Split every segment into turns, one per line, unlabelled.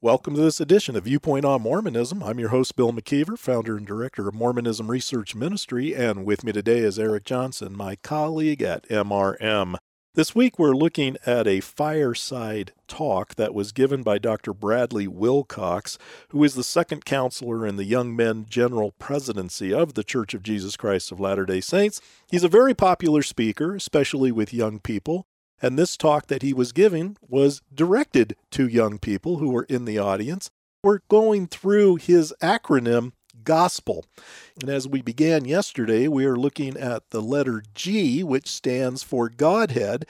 Welcome to this edition of Viewpoint on Mormonism. I'm your host, Bill McKeever, founder and director of Mormonism Research Ministry, and with me today is Eric Johnson, my colleague at MRM. This week, we're looking at a fireside talk that was given by Dr. Bradley Wilcox, who is the second counselor in the Young Men General Presidency of the Church of Jesus Christ of Latter day Saints. He's a very popular speaker, especially with young people. And this talk that he was giving was directed to young people who were in the audience. We're going through his acronym, GOSPEL. And as we began yesterday, we are looking at the letter G, which stands for Godhead.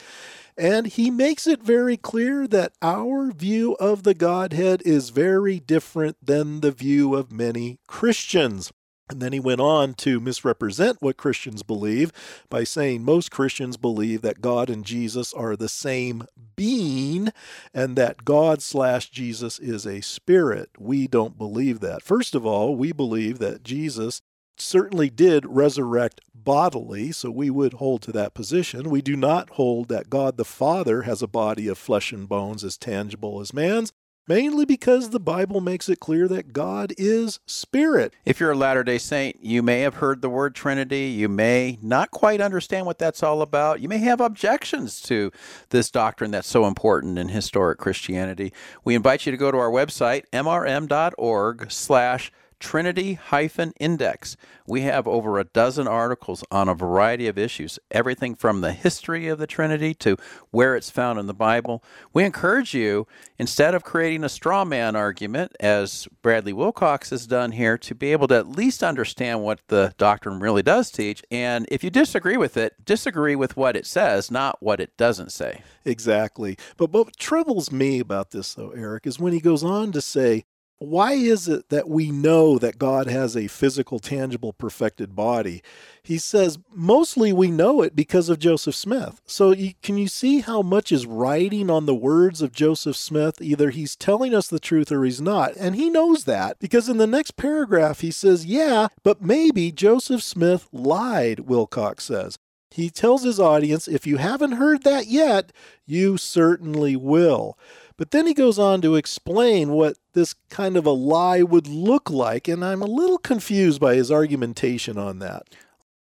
And he makes it very clear that our view of the Godhead is very different than the view of many Christians. And then he went on to misrepresent what Christians believe by saying most Christians believe that God and Jesus are the same being and that God slash Jesus is a spirit. We don't believe that. First of all, we believe that Jesus certainly did resurrect bodily, so we would hold to that position. We do not hold that God the Father has a body of flesh and bones as tangible as man's mainly because the Bible makes it clear that God is spirit.
If you're a Latter day Saint, you may have heard the word Trinity. You may not quite understand what that's all about. You may have objections to this doctrine that's so important in historic Christianity. We invite you to go to our website, mrm.org slash Trinity hyphen index. We have over a dozen articles on a variety of issues, everything from the history of the Trinity to where it's found in the Bible. We encourage you, instead of creating a straw man argument, as Bradley Wilcox has done here, to be able to at least understand what the doctrine really does teach. And if you disagree with it, disagree with what it says, not what it doesn't say.
Exactly. But what troubles me about this, though, Eric, is when he goes on to say, why is it that we know that God has a physical, tangible, perfected body? He says mostly we know it because of Joseph Smith. So you, can you see how much is riding on the words of Joseph Smith? Either he's telling us the truth or he's not. And he knows that because in the next paragraph he says, yeah, but maybe Joseph Smith lied, Wilcox says. He tells his audience, if you haven't heard that yet, you certainly will. But then he goes on to explain what this kind of a lie would look like, and I'm a little confused by his argumentation on that.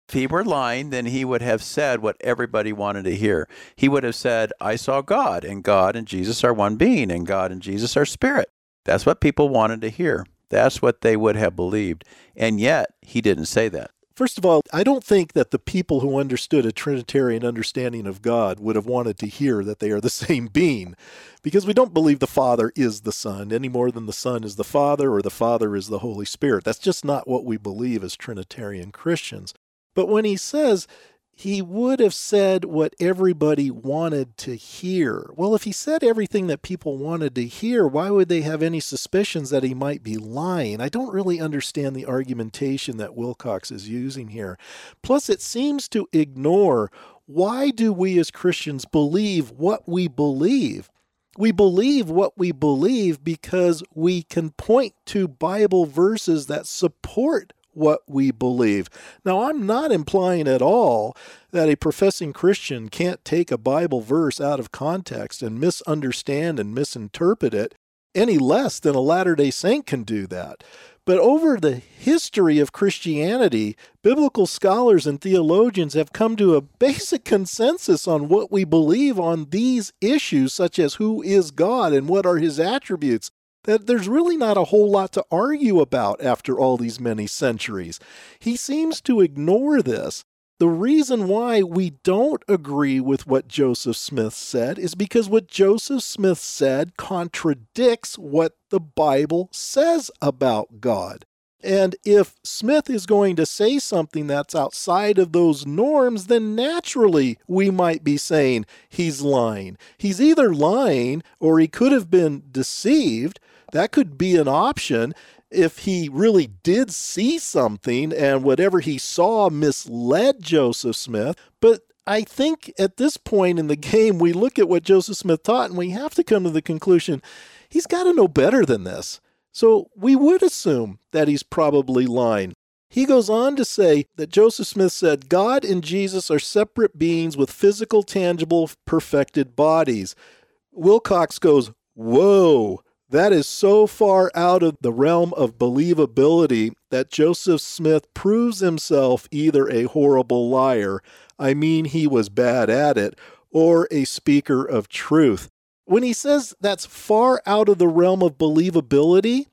If he were lying, then he would have said what everybody wanted to hear. He would have said, I saw God, and God and Jesus are one being, and God and Jesus are spirit. That's what people wanted to hear. That's what they would have believed. And yet, he didn't say that.
First of all, I don't think that the people who understood a Trinitarian understanding of God would have wanted to hear that they are the same being, because we don't believe the Father is the Son any more than the Son is the Father or the Father is the Holy Spirit. That's just not what we believe as Trinitarian Christians. But when he says he would have said what everybody wanted to hear. Well, if he said everything that people wanted to hear, why would they have any suspicions that he might be lying? I don't really understand the argumentation that Wilcox is using here. Plus, it seems to ignore why do we as Christians believe what we believe? We believe what we believe because we can point to Bible verses that support what we believe. Now, I'm not implying at all that a professing Christian can't take a Bible verse out of context and misunderstand and misinterpret it any less than a Latter day Saint can do that. But over the history of Christianity, biblical scholars and theologians have come to a basic consensus on what we believe on these issues, such as who is God and what are his attributes that there's really not a whole lot to argue about after all these many centuries. He seems to ignore this. The reason why we don't agree with what Joseph Smith said is because what Joseph Smith said contradicts what the Bible says about God. And if Smith is going to say something that's outside of those norms, then naturally we might be saying he's lying. He's either lying or he could have been deceived that could be an option. if he really did see something and whatever he saw misled Joseph Smith. But I think at this point in the game, we look at what Joseph Smith taught and we have to come to the conclusion he's got to know better than this. So we would assume that he's probably lying. He goes on to say that Joseph Smith said God and Jesus are separate beings with physical, tangible, perfected bodies. Wilcox goes, Whoa, that is so far out of the realm of believability that Joseph Smith proves himself either a horrible liar, I mean, he was bad at it, or a speaker of truth. When he says that's far out of the realm of believability,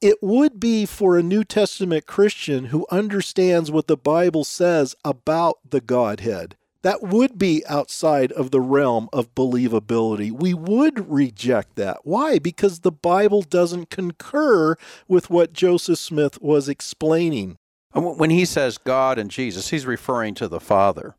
it would be for a New Testament Christian who understands what the Bible says about the Godhead. That would be outside of the realm of believability. We would reject that. Why? Because the Bible doesn't concur with what Joseph Smith was explaining.
When he says God and Jesus, he's referring to the Father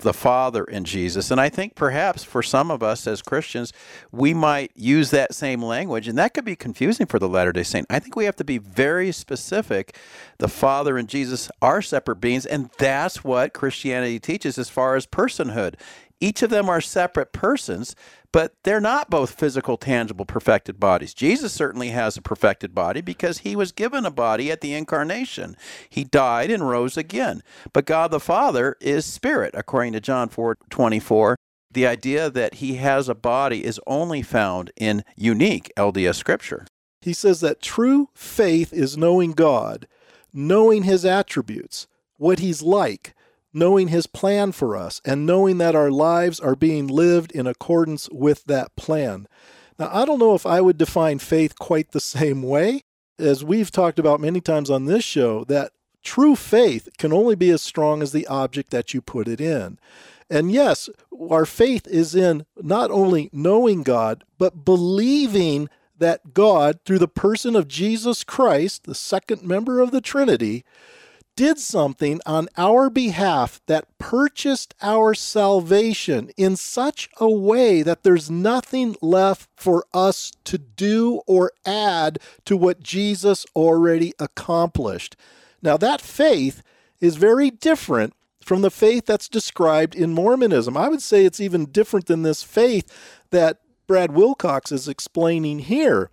the Father in Jesus. And I think perhaps for some of us as Christians, we might use that same language, and that could be confusing for the Latter day Saint. I think we have to be very specific. The Father and Jesus are separate beings, and that's what Christianity teaches as far as personhood. Each of them are separate persons, but they're not both physical, tangible, perfected bodies. Jesus certainly has a perfected body because he was given a body at the incarnation. He died and rose again. But God the Father is spirit, according to John 4 24. The idea that he has a body is only found in unique LDS scripture.
He says that true faith is knowing God, knowing his attributes, what he's like, knowing His plan for us, and knowing that our lives are being lived in accordance with that plan. Now, I don't know if I would define faith quite the same way. As we've talked about many times on this show, that true faith can only be as strong as the object that you put it in. And yes, our faith is in not only knowing God, but believing that God, through the person of Jesus Christ, the second member of the Trinity, did something on our behalf that purchased our salvation in such a way that there's nothing left for us to do or add to what Jesus already accomplished. Now, that faith is very different from the faith that's described in Mormonism. I would say it's even different than this faith that Brad Wilcox is explaining here.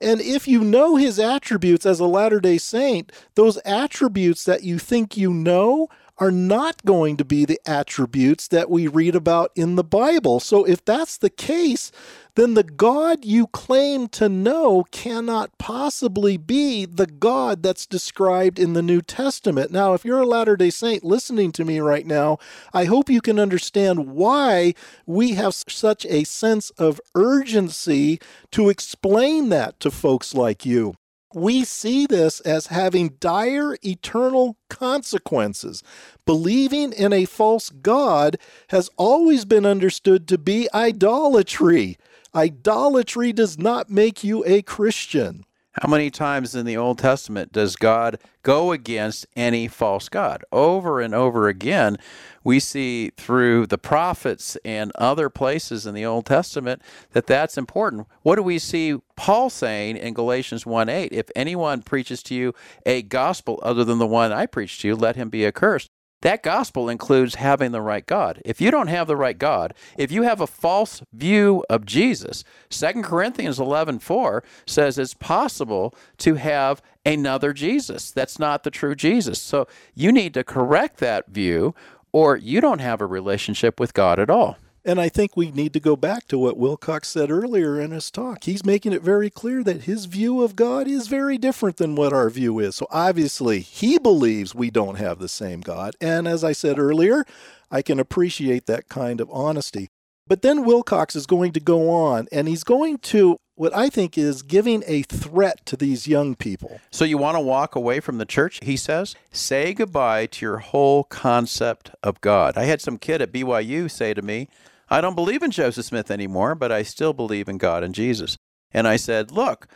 And if you know his attributes as a Latter day Saint, those attributes that you think you know are not going to be the attributes that we read about in the Bible. So if that's the case, then the God you claim to know cannot possibly be the God that's described in the New Testament. Now, if you're a Latter day Saint listening to me right now, I hope you can understand why we have such a sense of urgency to explain that to folks like you we see this as having dire eternal consequences. Believing in a false God has always been understood to be idolatry. Idolatry does not make you a Christian.
How many times in the Old Testament does God go against any false God? Over and over again, we see through the prophets and other places in the Old Testament that that's important. What do we see Paul saying in Galatians 1 8? If anyone preaches to you a gospel other than the one I preach to you, let him be accursed. That gospel includes having the right God. If you don't have the right God, if you have a false view of Jesus, 2 Corinthians 11:4 says it's possible to have another Jesus. That's not the true Jesus. So you need to correct that view or you don't have a relationship with God at all.
And I think we need to go back to what Wilcox said earlier in his talk. He's making it very clear that his view of God is very different than what our view is. So obviously, he believes we don't have the same God. And as I said earlier, I can appreciate that kind of honesty. But then Wilcox is going to go on and he's going to what I think is giving a threat to these young people.
So you want to walk away from the church, he says? Say goodbye to your whole concept of God. I had some kid at BYU say to me, I don't believe in Joseph Smith anymore, but I still believe in God and Jesus. And I said, Look,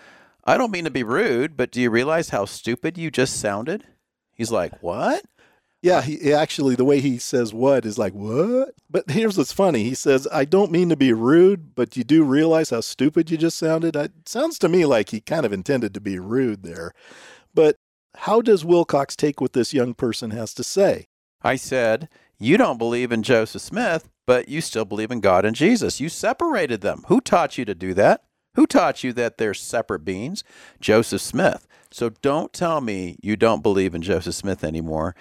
I don't mean to be rude, but do you realize how stupid you just sounded? He's like, What?
Yeah, he actually the way he says what is like what. But here's what's funny. He says, "I don't mean to be rude, but you do realize how stupid you just sounded." It sounds to me like he kind of intended to be rude there. But how does Wilcox take what this young person has to say?
I said, "You don't believe in Joseph Smith, but you still believe in God and Jesus. You separated them. Who taught you to do that? Who taught you that they're separate beings? Joseph Smith. So don't tell me you don't believe in Joseph Smith anymore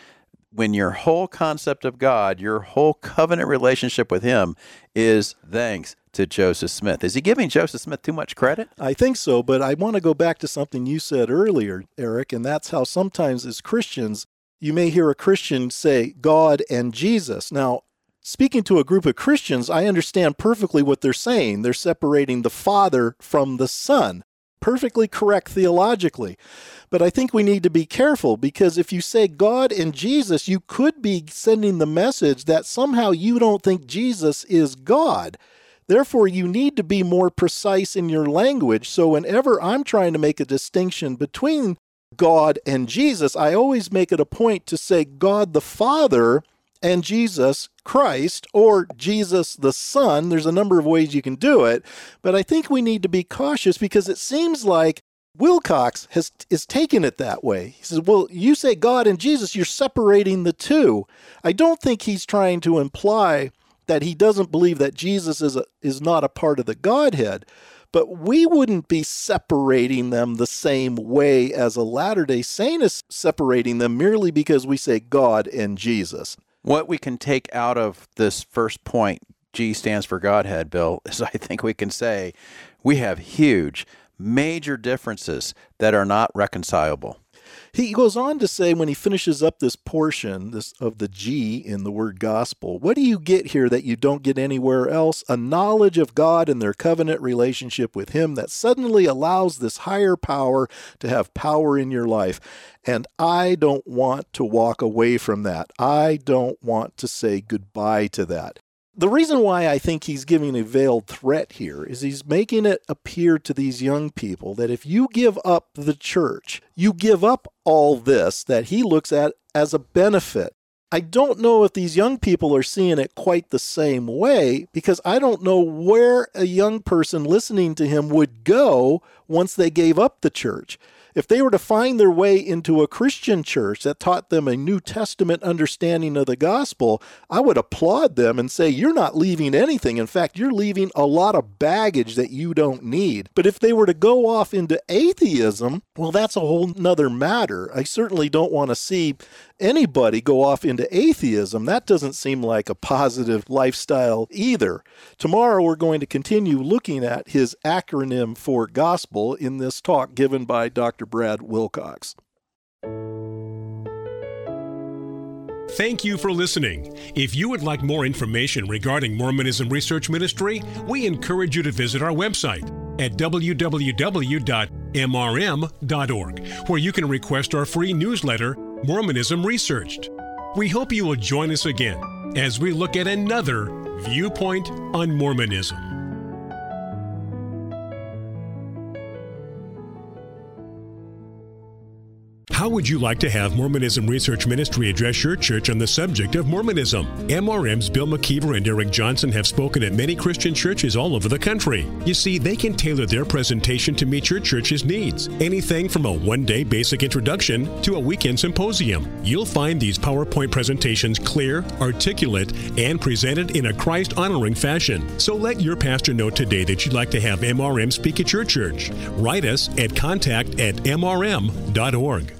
when your whole concept of God, your whole covenant relationship with Him is thanks to Joseph Smith. Is he giving Joseph Smith too much credit?
I think so, but I want to go back to something you said earlier, Eric, and that's how sometimes as Christians, you may hear a Christian say God and Jesus. Now, speaking to a group of Christians, I understand perfectly what they're saying. They're separating the Father from the Son. Perfectly correct theologically. But I think we need to be careful because if you say God and Jesus, you could be sending the message that somehow you don't think Jesus is God. Therefore, you need to be more precise in your language. So, whenever I'm trying to make a distinction between God and Jesus, I always make it a point to say God the Father and Jesus Christ or Jesus the Son. There's a number of ways you can do it, but I think we need to be cautious because it seems like Wilcox has is taken it that way. He says, "Well, you say God and Jesus, you're separating the two. I don't think he's trying to imply that he doesn't believe that Jesus is a, is not a part of the Godhead, but we wouldn't be separating them the same way as a Latter-day Saint is separating them merely because we say God and Jesus."
What we can take out of this first point, G stands for Godhead, Bill, is I think we can say we have huge major differences that are not reconcilable.
He goes on to say when he finishes up this portion this of the G in the word gospel, what do you get here that you don't get anywhere else? A knowledge of God and their covenant relationship with him that suddenly allows this higher power to have power in your life. And I don't want to walk away from that. I don't want to say goodbye to that. The reason why I think he's giving a veiled threat here is he's making it appear to these young people that if you give up the church, you give up all this that he looks at as a benefit. I don't know if these young people are seeing it quite the same way because I don't know where a young person listening to him would go once they gave up the church. If they were to find their way into a Christian church that taught them a New Testament understanding of the gospel, I would applaud them and say, You're not leaving anything. In fact, you're leaving a lot of baggage that you don't need. But if they were to go off into atheism, well, that's a whole nother matter. I certainly don't want to see anybody go off into atheism. That doesn't seem like a positive lifestyle either. Tomorrow, we're going to continue looking at his acronym for gospel in this talk given by Dr. Brad Wilcox.
Thank you for listening. If you would like more information regarding Mormonism Research Ministry, we encourage you to visit our website at www.mrm.org, where you can request our free newsletter Mormonism Researched. We hope you will join us again as we look at another viewpoint on Mormonism. How would you like to have Mormonism Research Ministry address your church on the subject of Mormonism? MRM's Bill McKeever and Eric Johnson have spoken at many Christian churches all over the country. You see, they can tailor their presentation to meet your church's needs. Anything from a one day basic introduction to a weekend symposium. You'll find these PowerPoint presentations clear, articulate, and presented in a Christ honoring fashion. So let your pastor know today that you'd like to have MRM speak at your church. Write us at contact at mrm.org.